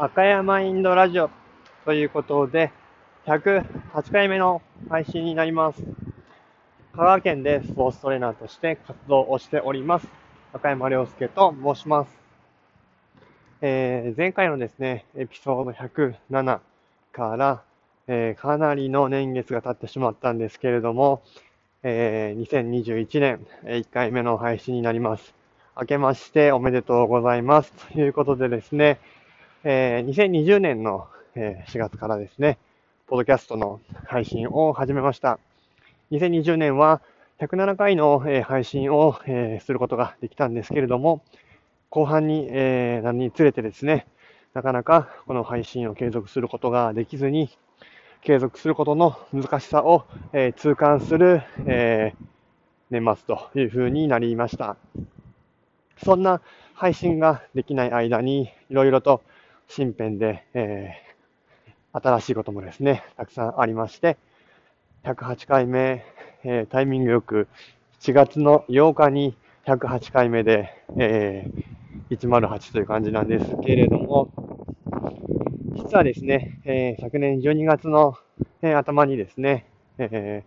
赤山インドラジオということで、108回目の配信になります。香川県でスポーツトレーナーとして活動をしております。赤山良介と申します。えー、前回のですね、エピソード107から、えー、かなりの年月が経ってしまったんですけれども、えー、2021年1回目の配信になります。明けましておめでとうございます。ということでですね、えー、2020年の、え4月からですね、ポッドキャストの配信を始めました。2020年は107回の、え配信を、えすることができたんですけれども、後半に、えなるにつれてですね、なかなかこの配信を継続することができずに、継続することの難しさを、え痛感する、え年末というふうになりました。そんな配信ができない間に、いろいろと身辺で、えー、新しいこともですね、たくさんありまして、108回目、えー、タイミングよく7月の8日に108回目で、えー、108という感じなんですけれども、実はですね、えー、昨年12月の、え、頭にですね、え、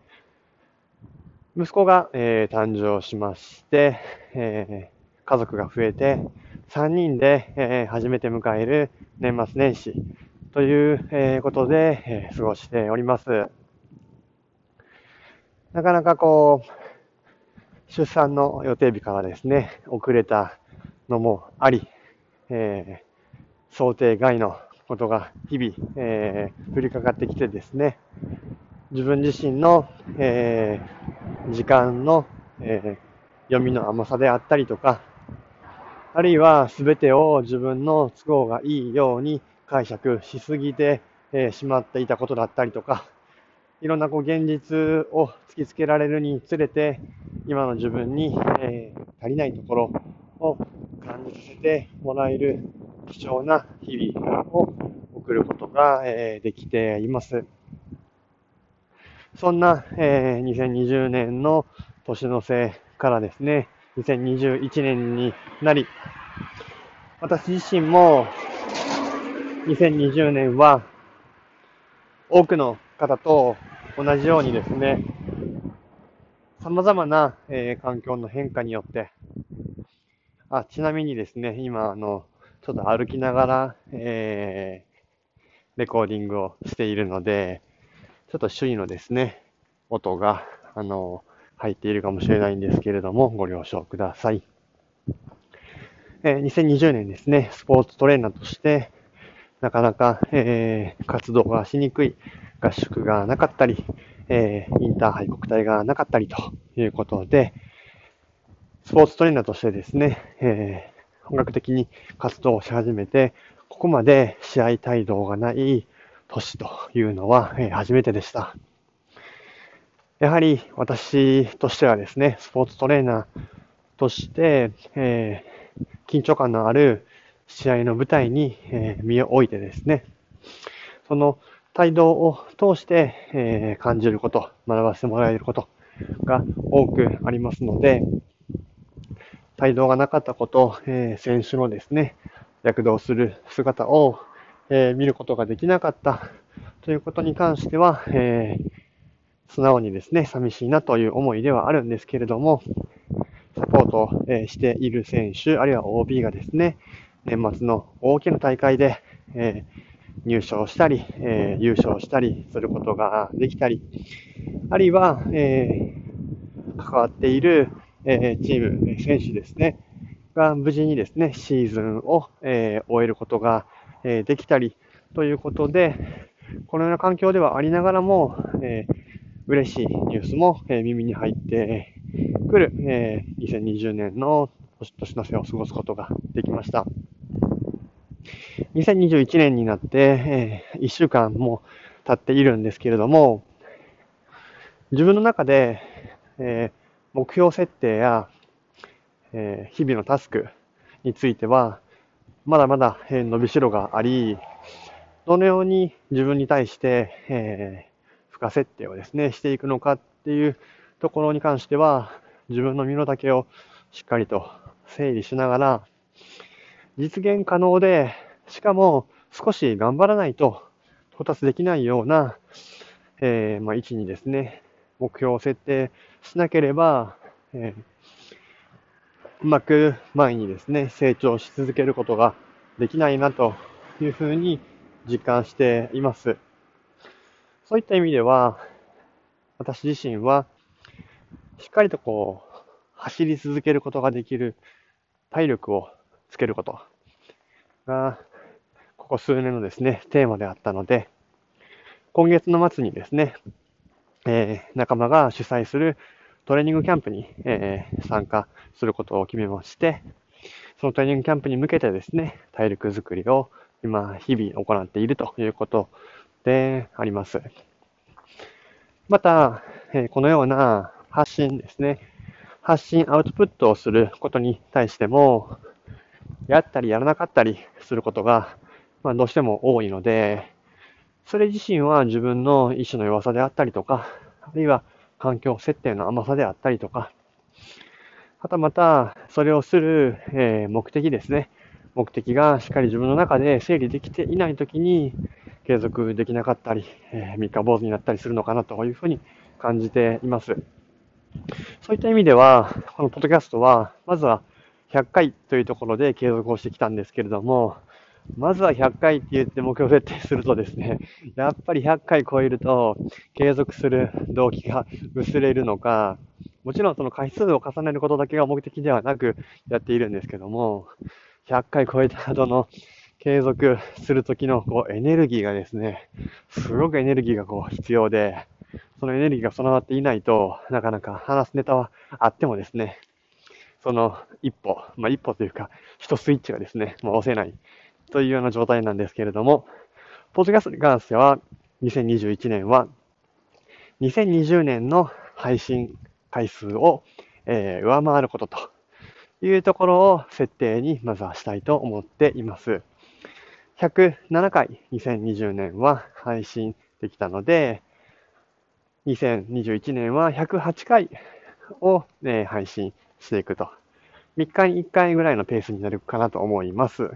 息子が、え、誕生しまして、え、家族が増えて、3人で、え、初めて迎える年末年始という、え、ことで、え、過ごしております。なかなかこう、出産の予定日からですね、遅れたのもあり、えー、想定外のことが日々、えー、降りかかってきてですね、自分自身の、えー、時間の、え、読みの甘さであったりとか、あるいは全てを自分の都合がいいように解釈しすぎて、しまっていたことだったりとか、いろんなこう現実を突きつけられるにつれて、今の自分に、足りないところを感じさせてもらえる貴重な日々を送ることが、できています。そんな、2020年の年の瀬からですね、2021年になり、私自身も2020年は多くの方と同じようにですね、様々な、えー、環境の変化によって、あ、ちなみにですね、今、あの、ちょっと歩きながら、えー、レコーディングをしているので、ちょっと周囲のですね、音が、あの、入っているかもしれないんですけれども、ご了承ください。えー、2020年ですね、スポーツトレーナーとして、なかなか、えー、活動がしにくい合宿がなかったり、えー、インターハイ国体がなかったりということで、スポーツトレーナーとしてですね、えー、本格的に活動をし始めて、ここまで試合帯同がない年というのは、え、初めてでした。やはり私としてはですね、スポーツトレーナーとして、えー、緊張感のある試合の舞台に、えー、身を置いてですね、その帯同を通して、えー、感じること、学ばせてもらえることが多くありますので、帯同がなかったこと、えー、選手のですね、躍動する姿を、えー、見ることができなかったということに関しては、えー、素直にですね、寂しいなという思いではあるんですけれども、サポートをしている選手、あるいは OB がですね、年末の大きな大会で、え入賞したり、え優勝したりすることができたり、あるいは、え関わっている、えチーム、選手ですね、が無事にですね、シーズンを、え終えることが、えできたりということで、このような環境ではありながらも、えー嬉しいニュースも、え耳に入ってくる、え2020年の年の瀬を過ごすことができました。2021年になって、え1週間も経っているんですけれども、自分の中で、え目標設定や、え日々のタスクについては、まだまだ、え伸びしろがあり、どのように自分に対して、え負荷設定をですね、していくのかっていうところに関しては、自分の身の丈をしっかりと整理しながら、実現可能で、しかも少し頑張らないと到達できないような、えー、まあ、位置にですね、目標を設定しなければ、えー、うまく前にですね、成長し続けることができないなというふうに実感しています。そういった意味では、私自身は、しっかりとこう、走り続けることができる体力をつけることが、ここ数年のですね、テーマであったので、今月の末にですね、えー、仲間が主催するトレーニングキャンプに、えー、参加することを決めまして、そのトレーニングキャンプに向けてですね、体力づくりを今、日々行っているということであります。また、え、このような発信ですね、発信、アウトプットをすることに対しても、やったりやらなかったりすることが、まあ、どうしても多いので、それ自身は自分の意志の弱さであったりとか、あるいは環境設定の甘さであったりとか、はたまた、それをする、え、目的ですね。目的がしっかり自分の中で整理できていないときに、継続できなかったり、えー、三日坊主になったりするのかなというふうに感じています。そういった意味では、このポッドキャストは、まずは100回というところで継続をしてきたんですけれども、まずは100回って言って目標設定するとですね、やっぱり100回超えると継続する動機が薄れるのか、もちろんその回数を重ねることだけが目的ではなくやっているんですけども、100回超えた後の継続するときのこうエネルギーがですね、すごくエネルギーがこう必要で、そのエネルギーが備わっていないとなかなか話すネタはあってもですね、その一歩、まあ一歩というか、一スイッチがですね、もう押せないというような状態なんですけれども、ポッドキャストに関しては、2021年は、2020年の配信回数を、えー、上回ることというところを設定にまずはしたいと思っています。107回2020年は配信できたので、2021年は108回を、ね、配信していくと。3日に1回ぐらいのペースになるかなと思います。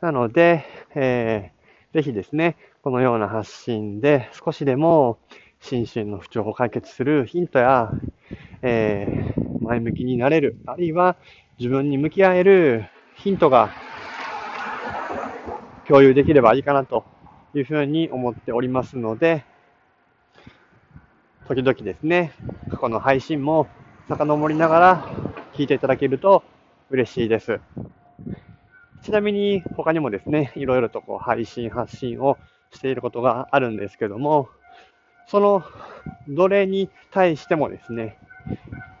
なので、えー、ぜひですね、このような発信で少しでも心身の不調を解決するヒントや、えー、前向きになれる、あるいは自分に向き合えるヒントが共有できればいいかなというふうに思っておりますので、時々ですね、過去の配信も遡りながら聞いていただけると嬉しいです。ちなみに他にもですね、いろいろとこう配信、発信をしていることがあるんですけども、そのどれに対してもですね、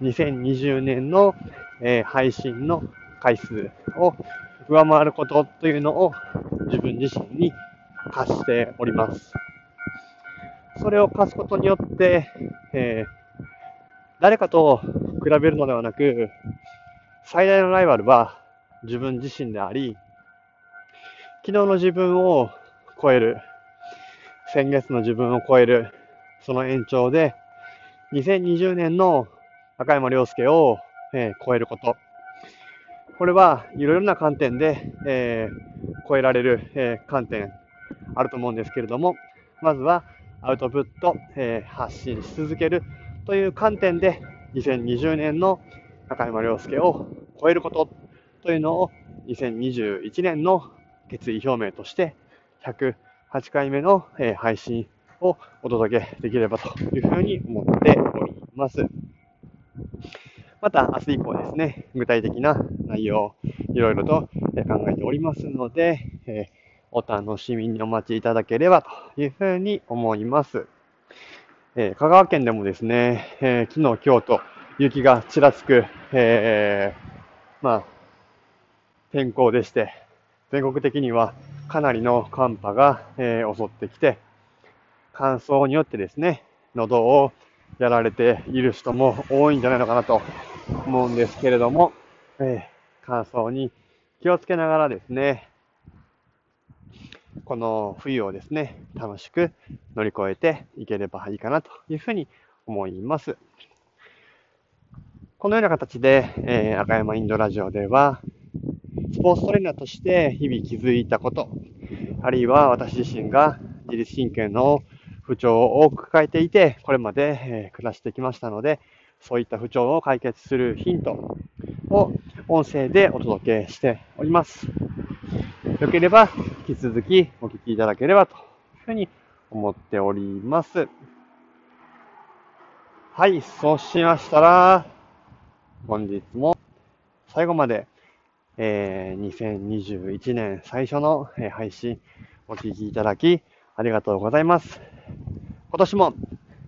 2020年の、え、配信の回数を上回ることというのを自分自身に課しております。それを課すことによって、えー、誰かと比べるのではなく、最大のライバルは自分自身であり、昨日の自分を超える、先月の自分を超える、その延長で、2020年の赤山良介を、えー、超えること。これはいろいろな観点で、えー、超えられる、え、観点あると思うんですけれども、まずはアウトプット、え、発信し続けるという観点で、2020年の中山良介を超えることというのを2021年の決意表明として108回目の配信をお届けできればというふうに思っております。また明日以降ですね、具体的な内容をいろいろと考えておりますので、えお楽しみにお待ちいただければというふうに思います。え、香川県でもですね、えー、昨日、今日と雪がちらつく、えー、まあ、天候でして、全国的にはかなりの寒波が、えー、襲ってきて、乾燥によってですね、喉をやられている人も多いんじゃないのかなと思うんですけれども、えー、乾燥に気をつけながらですね、この冬をですね、楽しく乗り越えていければいいかなというふうに思います。このような形で、えー、赤山インドラジオでは、スポーツトレーナーとして日々気づいたこと、あるいは私自身が自律神経の不調を多く抱えていて、これまで、え暮らしてきましたので、そういった不調を解決するヒントを音声でお届けしております。よければ引き続きお聞きいただければというふうに思っております。はい、そうしましたら、本日も最後まで、えー、2021年最初の配信お聞きいただきありがとうございます。今年も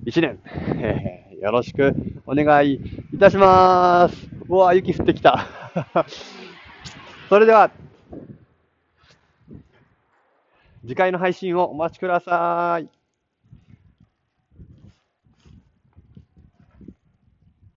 1年、えー、よろしくお願いいたします。うわ雪降ってきた。それでは、次回の配信をお待ちください。